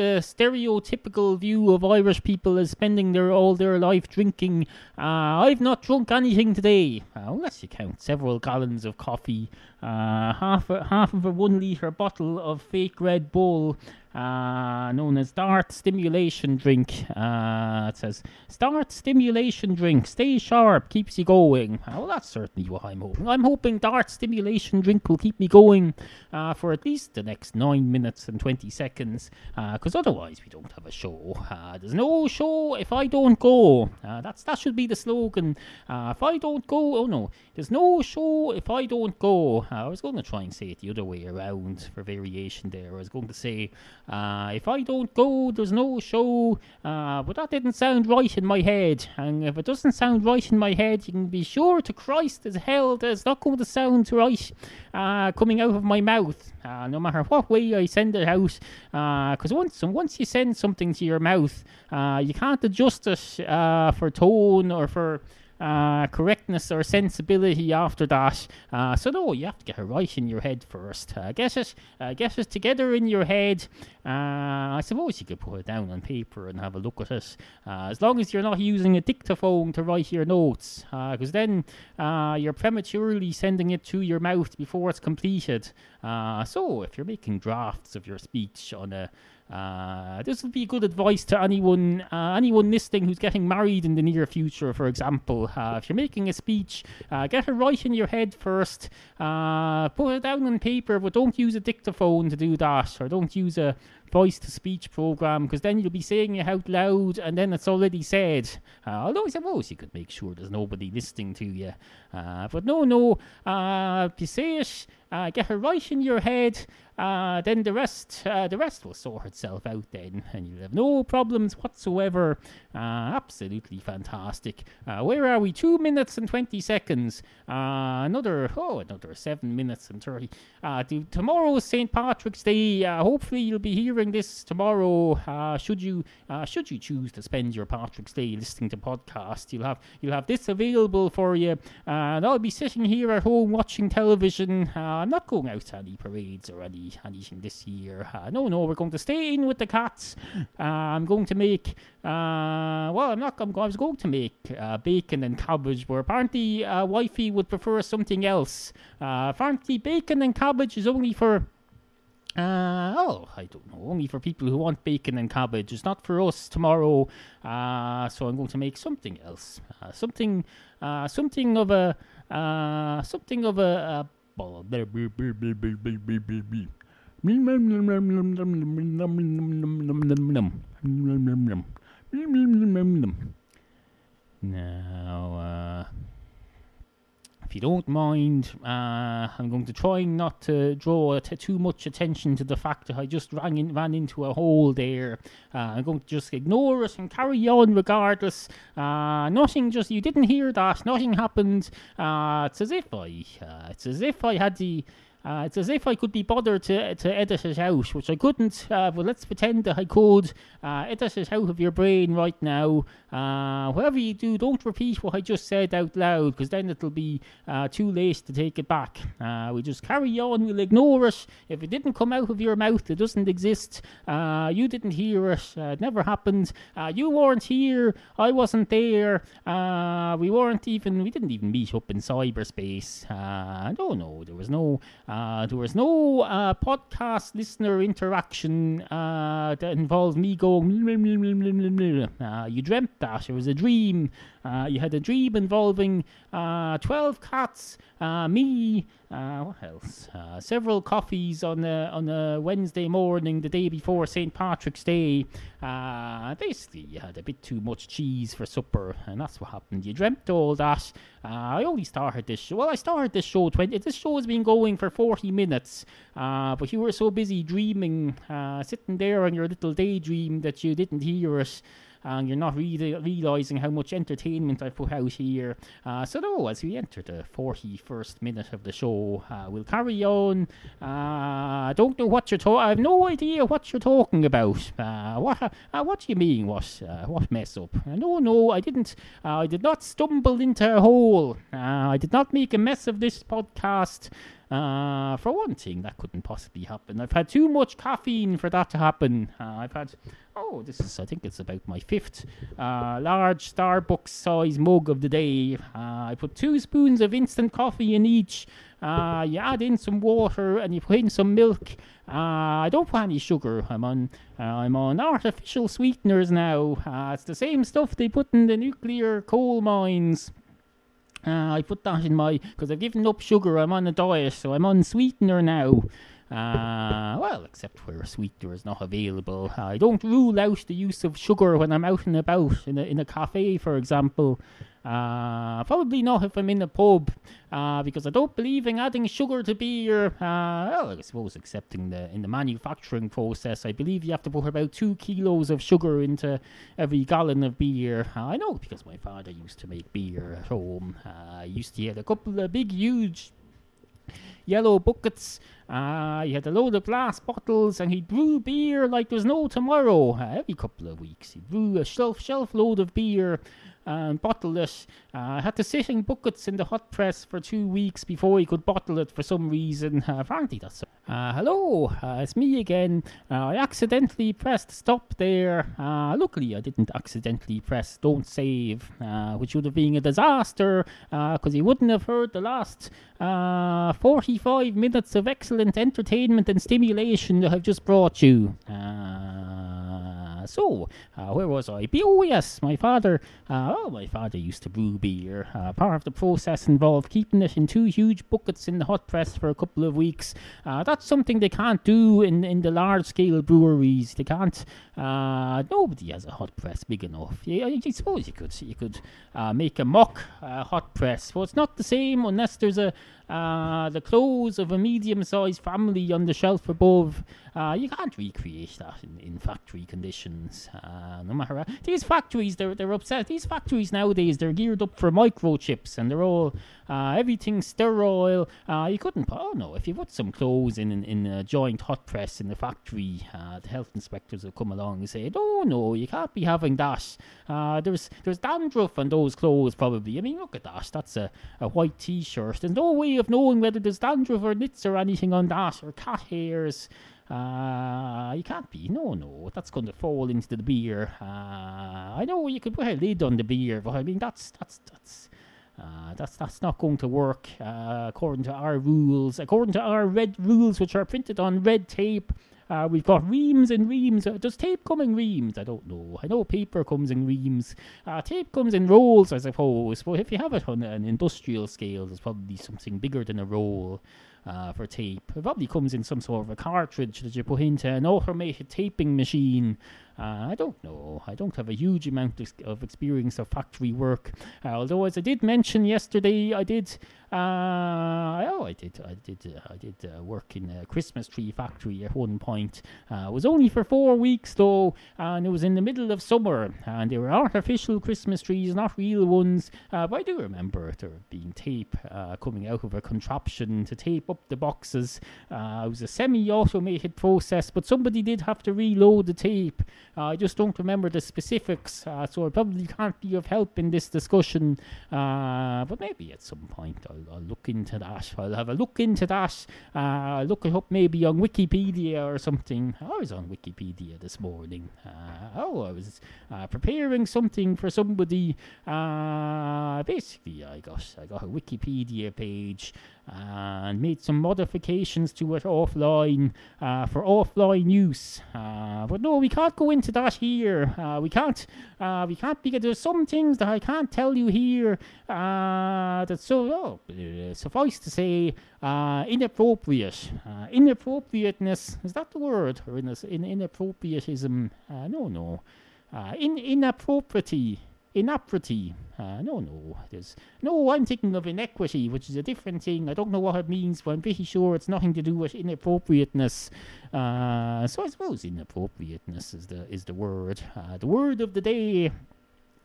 the stereotypical view of Irish people as spending their all their life drinking. Uh, I've not drunk anything today, uh, unless you count several gallons of coffee, uh, half a, half of a one liter bottle of fake Red Bull, uh, known as Dart Stimulation Drink. Uh, it says Dart Stimulation Drink, stay sharp, keeps you going. Uh, well, that's certainly what I'm hoping. I'm hoping Dart Stimulation Drink will keep me going uh, for at least the next nine minutes and 20 seconds, because otherwise we don't have a show. Uh, there's no show if I don't go. Uh, that's That should be the slogan. if I don't go, oh no, there's no show if I don't go. I was going to try and say it the other way around for variation there. I was going to say, uh, if I don't go, there's no show. Uh, but that didn't sound right in my head. And if it doesn't sound right in my head, you can be sure to Christ as hell that it's not going to sound right uh, coming out of my mouth. Uh, no matter what way I send it out. Because uh, once, once you send something to your mouth, you can't adjust it for tone or for uh, correctness or sensibility after that. Uh, so no, you have to get it right in your head first. Uh, get it, uh, get it together in your head. Uh, I suppose you could put it down on paper and have a look at it, uh, as long as you're not using a dictaphone to write your notes, because then you're prematurely sending it to your mouth before it's completed. so if you're making drafts of your speech on a uh, this would be good advice to anyone uh, anyone listening who's getting married in the near future, for example. Uh, if you're making a speech, uh, get it right in your head first. Uh, put it down on paper, but don't use a dictaphone to do that, or don't use a voice to speech program because then you'll be saying it out loud and then it's already said. Uh, although I suppose you could make sure there's nobody listening to you. Uh, but no, no, uh, you say it, uh, get it right in your head, uh, then the rest, uh, the rest will sort itself out then, and you'll have no problems whatsoever. absolutely fantastic. where are we? Two minutes and twenty seconds. another, oh, another seven minutes and thirty. Uh, tomorrow's St. Patrick's Day. hopefully you'll be hearing this tomorrow, uh, should you uh, should you choose to spend your Patrick's Day listening to podcast, you'll have you'll have this available for you. Uh, and I'll be sitting here at home watching television. Uh, I'm not going out to any parades or any anything this year. Uh, no, no, we're going to stay in with the cats. I'm going to make well, I'm not. I'm, I was going to make bacon and cabbage, but apparently, wifey would prefer something else. apparently, bacon and cabbage is only for uh, oh, I don't know. Only for people who want bacon and cabbage. It's not for us tomorrow. Uh, so I'm going to make something else. Uh, something, uh, something of a, uh, something of a. now, uh, if you don't mind, uh, I'm going to try not to draw t- too much attention to the fact that I just ran, in, ran into a hole there. Uh, I'm going to just ignore it and carry on regardless. Uh, nothing, just you didn't hear that. Nothing happened. Uh, it's as if I, uh, it's as if I had the uh, it's as if I could be bothered to, to edit it out, which I couldn't. Uh, but let's pretend that I could uh, edit it out of your brain right now. Uh, whatever you do, don't repeat what I just said out loud, because then it'll be uh, too late to take it back. Uh, we just carry on, we'll ignore it. If it didn't come out of your mouth, it doesn't exist. you didn't hear it, it never happened. you weren't here, I wasn't there. we weren't even, we didn't even meet up in cyberspace. no, no, there was no. Uh, there was no uh, podcast listener interaction uh, that involved me going. Uh, you dreamt that it was a dream. Uh, you had a dream involving uh, twelve cats, me, what else? Several coffees on a, on a Wednesday morning, the day before St. Patrick's Day. Uh, basically, you had a bit too much cheese for supper, and that's what happened. You dreamt all that. Uh, I only started this show. Well, I started this show 20. This show has been going for 40 minutes, uh, but you were so busy dreaming, sitting there on your little daydream that you didn't hear it and you're not really realizing how much entertainment I've put out here. Uh, so, though, as we enter the 41st minute of the show, uh, we'll carry on. Uh, I don't know what you're talking. I have no idea what you're talking about. Uh, what? Uh, what do you mean? What? What mess up? no, no, I didn't. I did not stumble into a hole. I did not make a mess of this podcast. Uh, for one thing, that couldn't possibly happen. I've had too much caffeine for that to happen. Uh, I've had, oh, this is, I think it's about my fifth uh, large Starbucks size mug of the day. Uh, I put two spoons of instant coffee in each. Uh, you add in some water and you put in some milk. Uh, I don't put any sugar. I'm on I'm on artificial sweeteners now. It's the same stuff they put in the nuclear coal mines. Uh, I put that in my because I've given up sugar. I'm on a diet, so I'm on sweetener now. Uh, well, except where a sweetener is not available. I don't rule out the use of sugar when I'm out and about in a in a cafe, for example. Uh, probably not if I'm in a pub, uh, because I don't believe in adding sugar to beer. Uh, well, I suppose accepting the in the manufacturing process, I believe you have to put about two kilos of sugar into every gallon of beer. I know because my father used to make beer at home. Uh, he used to get a couple of big, huge yellow buckets. Uh, he had a load of glass bottles and he'd brew beer like there's no tomorrow. Uh, every couple of weeks, he'd brew a shelf shelf load of beer and bottle it. Uh, had to sit in buckets in the hot press for two weeks before he could bottle it for some reason. Uh, apparently, that's. Uh, hello, it's me again. I accidentally pressed stop there. Luckily, I didn't accidentally press don't save, which would have been a disaster because he wouldn't have heard the last 45 minutes of excellent entertainment and stimulation that I've just brought you. so, where was I? Oh, yes, my father. oh, my father used to brew beer. Uh, part of the process involved keeping it in two huge buckets in the hot press for a couple of weeks. Uh, that's something they can't do in, in the large scale breweries. They can't. Uh, nobody has a hot press big enough. I, I suppose you could you could uh, make a mock uh, hot press, but it's not the same unless there's a uh, the clothes of a medium-sized family on the shelf above. Uh, you can't recreate that in, in factory conditions. Uh, no matter how, these factories, they're they're upset. These factories nowadays, they're geared up for microchips, and they're all uh, everything sterile. Uh, you couldn't. Oh no! If you put some clothes in in, in a joint hot press in the factory, uh, the health inspectors will come along and say, "Oh no, you can't be having that. there's there's dandruff on those clothes, probably. I mean, look at that. That's a, a white T-shirt. There's no way of knowing whether there's dandruff or nits or anything on that, or cat hairs. Uh, you can't be. No, no, that's going to fall into the beer. Uh, I know you could put a lid on the beer, but I mean that's that's that's. Uh, that's that's not going to work uh, according to our rules. According to our red rules, which are printed on red tape, uh, we've got reams and reams. Uh, does tape come in reams? I don't know. I know paper comes in reams. Uh, tape comes in rolls, I suppose. But if you have it on an industrial scale, there's probably something bigger than a roll uh, for tape. It probably comes in some sort of a cartridge that you put into an automated taping machine. Uh, I don't know. I don't have a huge amount of, of experience of factory work. Uh, although, as I did mention yesterday, I did. Uh, oh, I did. I did. Uh, I did uh, work in a Christmas tree factory at one point. It was only for four weeks though, and it was in the middle of summer, and they were artificial Christmas trees, not real ones. but I do remember there being tape coming out of a contraption to tape up the boxes. it was a semi-automated process, but somebody did have to reload the tape. Uh, I just don't remember the specifics, uh, so I probably can't be of help in this discussion. Uh, but maybe at some point I'll, I'll, look into that. I'll have a look into that. Uh, look it up maybe on Wikipedia or something. I was on Wikipedia this morning. Uh, oh, I was uh, preparing something for somebody. basically, I got I got a Wikipedia page and made some modifications to it offline uh, for offline use. Uh, but no, we can't go into that here. Uh, we can't. Uh, we can't because there's some things that I can't tell you here. Uh, that's so. Oh, uh, suffice to say, inappropriate. inappropriateness is that the word or in, in inappropriatism? no, no. in inappropriate Inaprity. Uh, no, no. There's no. I'm thinking of inequity, which is a different thing. I don't know what it means, but I'm pretty sure it's nothing to do with inappropriateness. Uh, so I suppose inappropriateness is the is the word. Uh, the word of the day.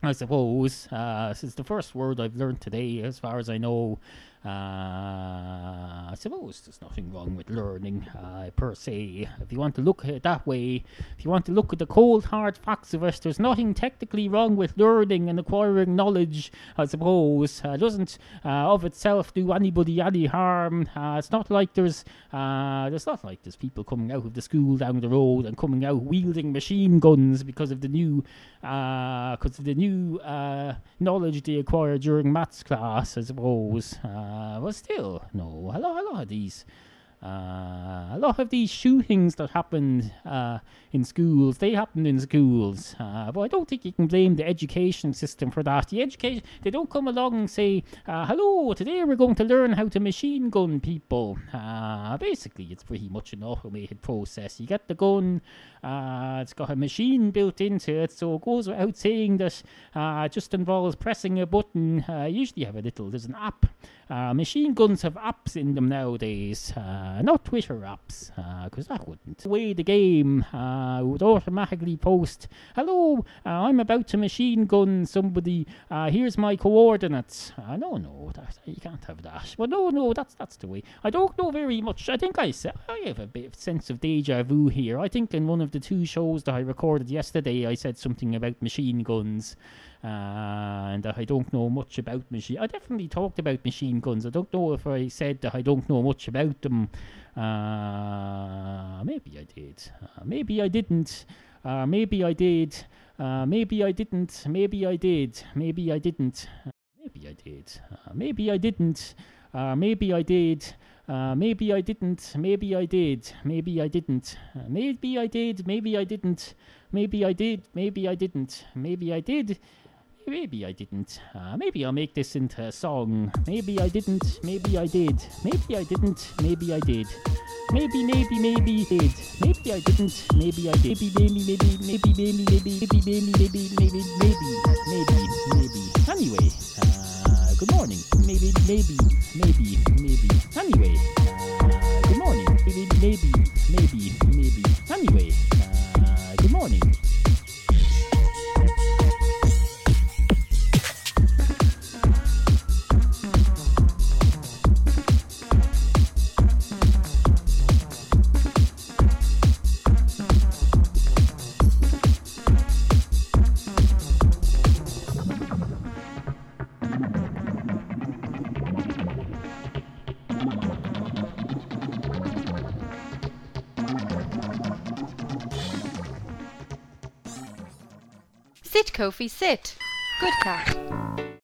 I suppose uh, this is the first word I've learned today, as far as I know. Uh, I suppose there's nothing wrong with learning uh, per se. If you want to look at it that way, if you want to look at the cold hard facts of it, there's nothing technically wrong with learning and acquiring knowledge. I suppose uh, doesn't uh, of itself do anybody any harm. Uh, it's not like there's uh, there's not like there's people coming out of the school down the road and coming out wielding machine guns because of the new because of the new knowledge they acquired during maths class. I suppose. Uh, but still, no. Hello, hello, these uh, a lot of these shootings that happened uh, in schools, they happened in schools. Uh, but I don't think you can blame the education system for that. The education, they don't come along and say, uh, hello, today we're going to learn how to machine gun people. Uh, basically, it's pretty much an automated process. You get the gun, it's got a machine built into it, so it goes without saying that it just involves pressing a button. Uh, usually have a little, there's an app. Machine guns have apps in them nowadays, uh, not Twitter apps, because uh, that wouldn't. The way the game would automatically post, hello, I'm about to machine gun somebody, here's my coordinates. no, no, that, you can't have that. But no, no, that's that's the way. I don't know very much. I think I, I have a bit of sense of deja vu here. I think in one of the two shows that I recorded yesterday, I said something about machine guns, uh, and I don't know much about machine. I definitely talked about machine guns. I don't know if I said that I don't know much about them. Uh, maybe I did. Uh, maybe I didn't. Uh, maybe I did. Uh, maybe I didn't. Maybe I did. Maybe I didn't. maybe I did. Uh, maybe I didn't. maybe I did. Uh, maybe I didn't. Maybe I did. Maybe I didn't. Uh, maybe I did. Maybe I didn't. Maybe I did. Maybe I didn't. Maybe I did. Maybe I didn't. Uh, maybe I'll make this into a song. Maybe I didn't. Maybe I did. Maybe I didn't. Maybe I did. Maybe, maybe, maybe did. Maybe I didn't. Maybe I did. Maybe, maybe, maybe, maybe, maybe, maybe, maybe, maybe, maybe, maybe, maybe, maybe. Anyway. Uh, good morning. Maybe, maybe, maybe, maybe. Anyway, uh, good morning. Maybe, maybe, Kofi sit. Good cat.